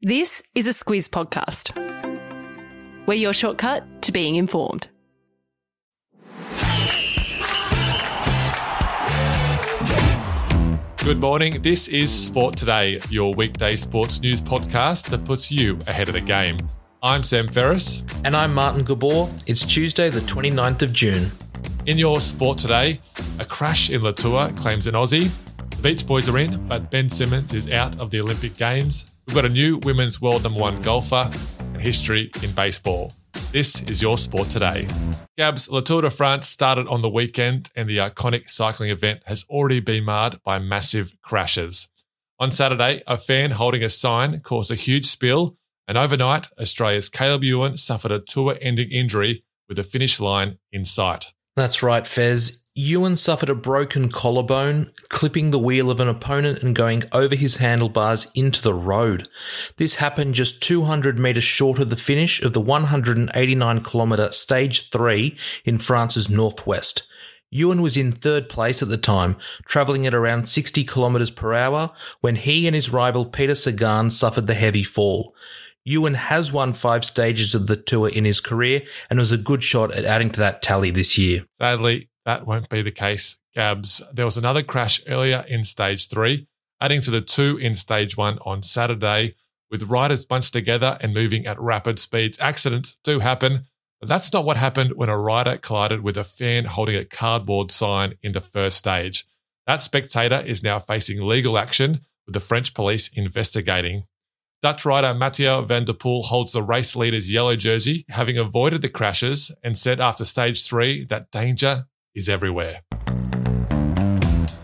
This is a Squiz podcast. We're your shortcut to being informed. Good morning. This is Sport Today, your weekday sports news podcast that puts you ahead of the game. I'm Sam Ferris. And I'm Martin Gabor. It's Tuesday, the 29th of June. In your Sport Today, a crash in Latour claims an Aussie. The Beach Boys are in, but Ben Simmons is out of the Olympic Games. We've got a new women's world number one golfer and history in baseball. This is your sport today. Gabs, La Tour de France started on the weekend, and the iconic cycling event has already been marred by massive crashes. On Saturday, a fan holding a sign caused a huge spill, and overnight, Australia's Caleb Ewan suffered a tour ending injury with the finish line in sight. That's right, Fez. Ewan suffered a broken collarbone, clipping the wheel of an opponent and going over his handlebars into the road. This happened just 200 metres short of the finish of the 189 kilometre stage 3 in France's northwest. Ewan was in third place at the time, travelling at around 60 kilometres per hour, when he and his rival Peter Sagan suffered the heavy fall. Ewan has won five stages of the tour in his career and was a good shot at adding to that tally this year. Sadly, that won't be the case, Gabs. There was another crash earlier in stage three, adding to the two in stage one on Saturday, with riders bunched together and moving at rapid speeds. Accidents do happen, but that's not what happened when a rider collided with a fan holding a cardboard sign in the first stage. That spectator is now facing legal action with the French police investigating. Dutch rider Mathieu van der Poel holds the race leader's yellow jersey, having avoided the crashes, and said after stage three that danger is everywhere.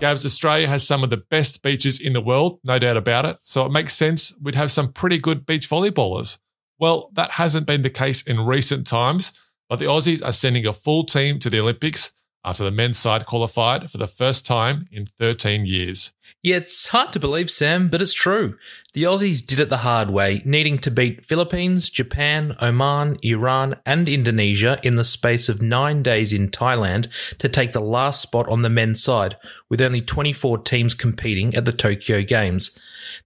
Gabs, Australia has some of the best beaches in the world, no doubt about it. So it makes sense we'd have some pretty good beach volleyballers. Well, that hasn't been the case in recent times, but the Aussies are sending a full team to the Olympics after the men's side qualified for the first time in 13 years. Yeah, it's hard to believe, Sam, but it's true. The Aussies did it the hard way, needing to beat Philippines, Japan, Oman, Iran, and Indonesia in the space of nine days in Thailand to take the last spot on the men's side, with only 24 teams competing at the Tokyo Games.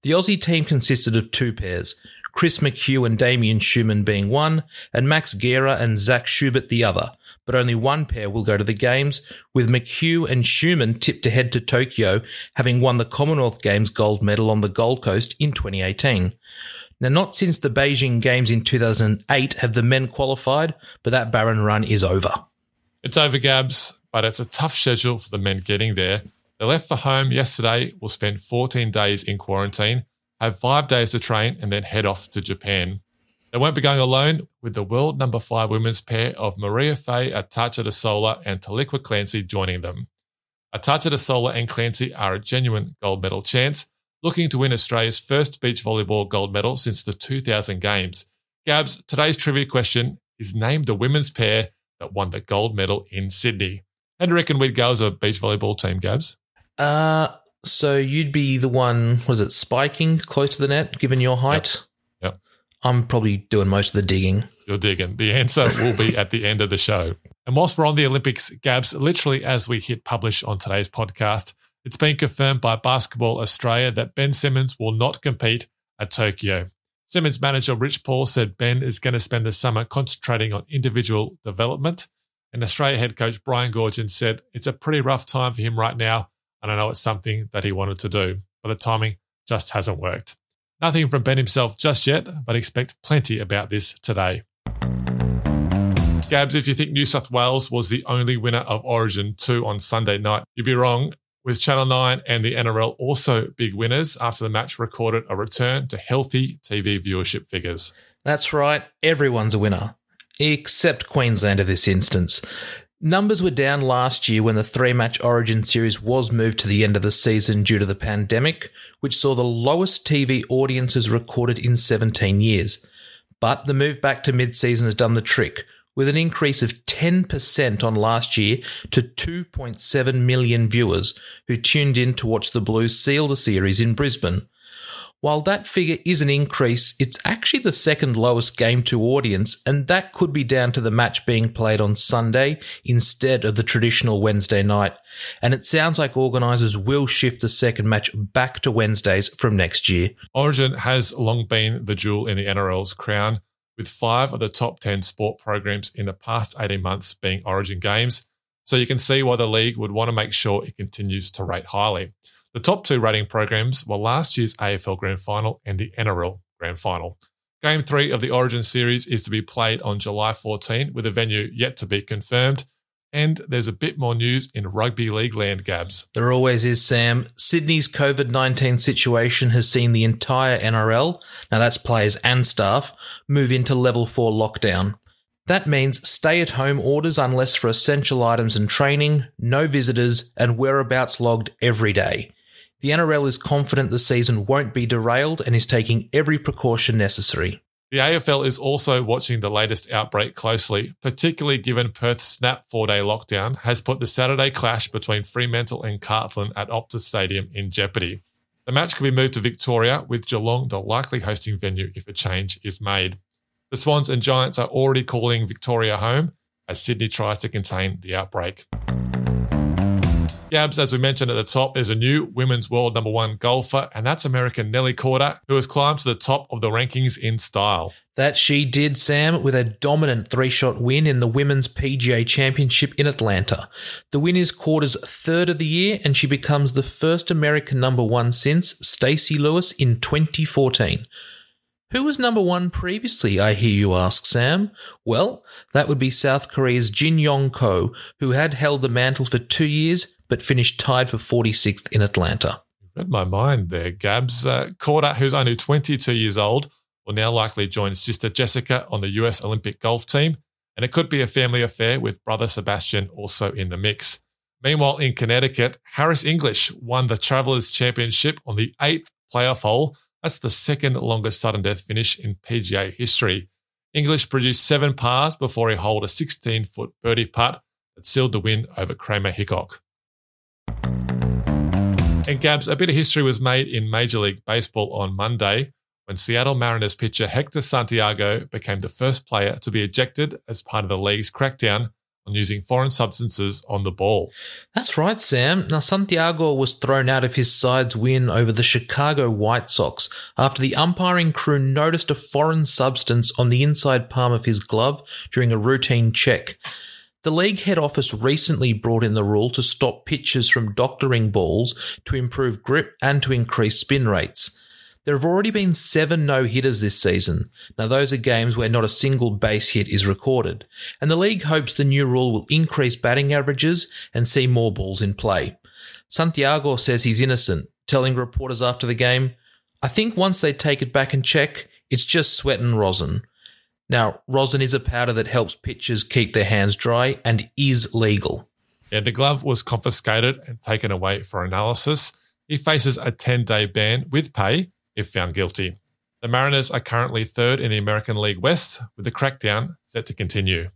The Aussie team consisted of two pairs. Chris McHugh and Damien Schumann being one, and Max Guehrer and Zach Schubert the other but only one pair will go to the Games, with McHugh and Schumann tipped to head to Tokyo, having won the Commonwealth Games gold medal on the Gold Coast in 2018. Now, not since the Beijing Games in 2008 have the men qualified, but that barren run is over. It's over, Gabs, but it's a tough schedule for the men getting there. They left for home yesterday, will spend 14 days in quarantine, have five days to train, and then head off to Japan. They won't be going alone with the world number five women's pair of Mariafe Artacho de Sola and Taliqua Clancy joining them. Artacho de Sola and Clancy are a genuine gold medal chance, looking to win Australia's first beach volleyball gold medal since the 2000 Games. Gabs, today's trivia question is named the women's pair that won the gold medal in Sydney. And reckon we'd go as a beach volleyball team, Gabs? Uh, so you'd be the one, was it spiking close to the net, given your height? Yep. Yep. I'm probably doing most of the digging. You're digging. The answer will be at the end of the show. And whilst we're on the Olympics, Gabs, literally as we hit publish on today's podcast, it's been confirmed by Basketball Australia that Ben Simmons will not compete at Tokyo. Simmons manager Rich Paul said Ben is going to spend the summer concentrating on individual development. And Australia head coach Brian Goorjian said it's a pretty rough time for him right now. And I know it's something that he wanted to do, but the timing just hasn't worked. Nothing from Ben himself just yet, but expect plenty about this today. Gabs, if you think New South Wales was the only winner of Origin 2 on Sunday night, you'd be wrong. With Channel 9 and the NRL also big winners after the match recorded a return to healthy TV viewership figures. That's right, everyone's a winner, except Queensland in this instance. Numbers were down last year when the three match Origin series was moved to the end of the season due to the pandemic, which saw the lowest TV audiences recorded in 17 years. But the move back to mid season has done the trick, with an increase of 10% on last year to 2.7 million viewers who tuned in to watch the Blues seal the series in Brisbane. While that figure is an increase, it's actually the second lowest game to audience, and that could be down to the match being played on Sunday instead of the traditional Wednesday night. And it sounds like organisers will shift the second match back to Wednesdays from next year. Origin has long been the jewel in the NRL's crown, with five of the top 10 sport programs in the past 18 months being Origin games. So you can see why the league would want to make sure it continues to rate highly. The top two rating programs were last year's AFL Grand Final and the NRL Grand Final. Game three of the Origin series is to be played on July 14, with a venue yet to be confirmed. And there's a bit more news in rugby league land, Gabs. There always is, Sam. Sydney's COVID 19 situation has seen the entire NRL, now that's players and staff, move into level 4 lockdown. That means stay at home orders unless for essential items and training, no visitors, and whereabouts logged every day. The NRL is confident the season won't be derailed and is taking every precaution necessary. The AFL is also watching the latest outbreak closely, particularly given Perth's snap four day lockdown has put the Saturday clash between Fremantle and Carlton at Optus Stadium in jeopardy. The match could be moved to Victoria, with Geelong the likely hosting venue if a change is made. The Swans and Giants are already calling Victoria home as Sydney tries to contain the outbreak. Gabs, as we mentioned at the top, there's a new women's world number one golfer, and that's American Nelly Korda, who has climbed to the top of the rankings in style. That she did, Sam, with a dominant three shot win in the Women's PGA Championship in Atlanta. The win is Korda's third of the year, and she becomes the first American number one since Stacy Lewis in 2014. Who was number one previously, I hear you ask, Sam? Well, that would be South Korea's Jin Young Ko, who had held the mantle for two years but finished tied for 46th in Atlanta. Read my mind there, Gabs. Uh, Korda, who's only 22 years old, will now likely join sister Jessica on the US Olympic golf team, and it could be a family affair with brother Sebastian also in the mix. Meanwhile, in Connecticut, Harris English won the Travelers Championship on the eighth playoff hole that's the second longest sudden death finish in PGA history. English produced seven pars before he holed a 16 foot birdie putt that sealed the win over Kramer Hickok. And Gabs, a bit of history was made in Major League Baseball on Monday when Seattle Mariners pitcher Hector Santiago became the first player to be ejected as part of the league's crackdown on using foreign substances on the ball. That's right, Sam. Now, Santiago was thrown out of his side's win over the Chicago White Sox after the umpiring crew noticed a foreign substance on the inside palm of his glove during a routine check. The league head office recently brought in the rule to stop pitchers from doctoring balls to improve grip and to increase spin rates. There have already been seven no hitters this season. Now, those are games where not a single base hit is recorded. And the league hopes the new rule will increase batting averages and see more balls in play. Santiago says he's innocent, telling reporters after the game, I think once they take it back and check, it's just sweat and rosin. Now, rosin is a powder that helps pitchers keep their hands dry and is legal. Yeah, the glove was confiscated and taken away for analysis. He faces a 10 day ban with pay if found guilty. The Mariners are currently third in the American League West, with the crackdown set to continue.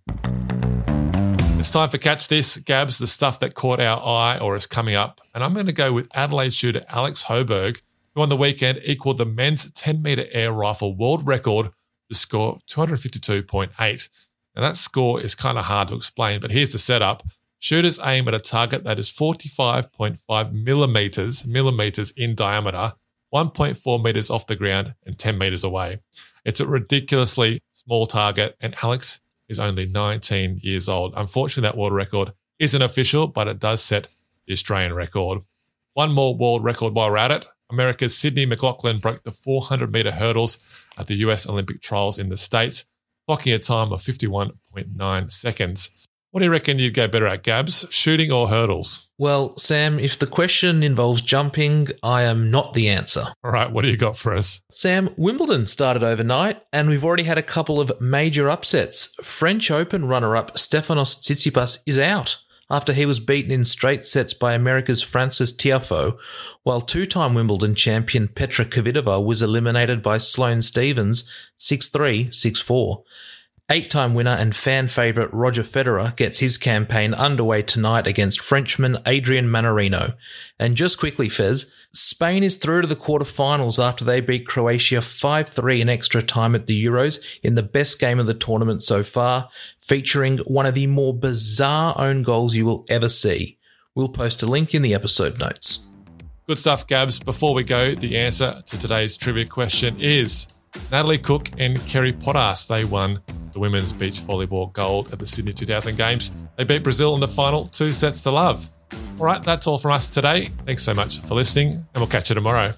It's time for Catch This, Gabs, the stuff that caught our eye or is coming up. And I'm going to go with Adelaide shooter Alex Hoberg, who on the weekend equaled the men's 10 metre air rifle world record score 252.8. Now, that score is kind of hard to explain, but here's the setup. Shooters aim at a target that is 45.5 millimeters, millimeters in diameter 1.4 meters off the ground and 10 meters away. It's a ridiculously small target, and Alex is only 19 years old. Unfortunately, that world record isn't official, but it does set the Australian record. One more world record while we're at it. America's Sydney McLaughlin broke the 400 meter hurdles at the US Olympic trials in the States, clocking a time of 51.9 seconds. What do you reckon you'd go better at, Gabs? Shooting or hurdles? Well, Sam, if the question involves jumping, I am not the answer. All right, what do you got for us? Sam, Wimbledon started overnight, and we've already had a couple of major upsets. French Open runner up Stefanos Tsitsipas is out after he was beaten in straight sets by America's Frances Tiafoe, while two time Wimbledon champion Petra Kvitova was eliminated by Sloane Stevens 6 3 6 4. Eight time winner and fan favourite Roger Federer gets his campaign underway tonight against Frenchman Adrian Mannarino. And just quickly, Fez, Spain is through to the quarterfinals after they beat Croatia 5 3 in extra time at the Euros in the best game of the tournament so far, featuring one of the more bizarre own goals you will ever see. We'll post a link in the episode notes. Good stuff, Gabs. Before we go, the answer to today's trivia question is Natalie Cook and Kerry Pottharst. They won the women's beach volleyball gold at the Sydney 2000 Games. They beat Brazil in the final, two sets to love. All right, that's all from us today. Thanks so much for listening, and we'll catch you tomorrow.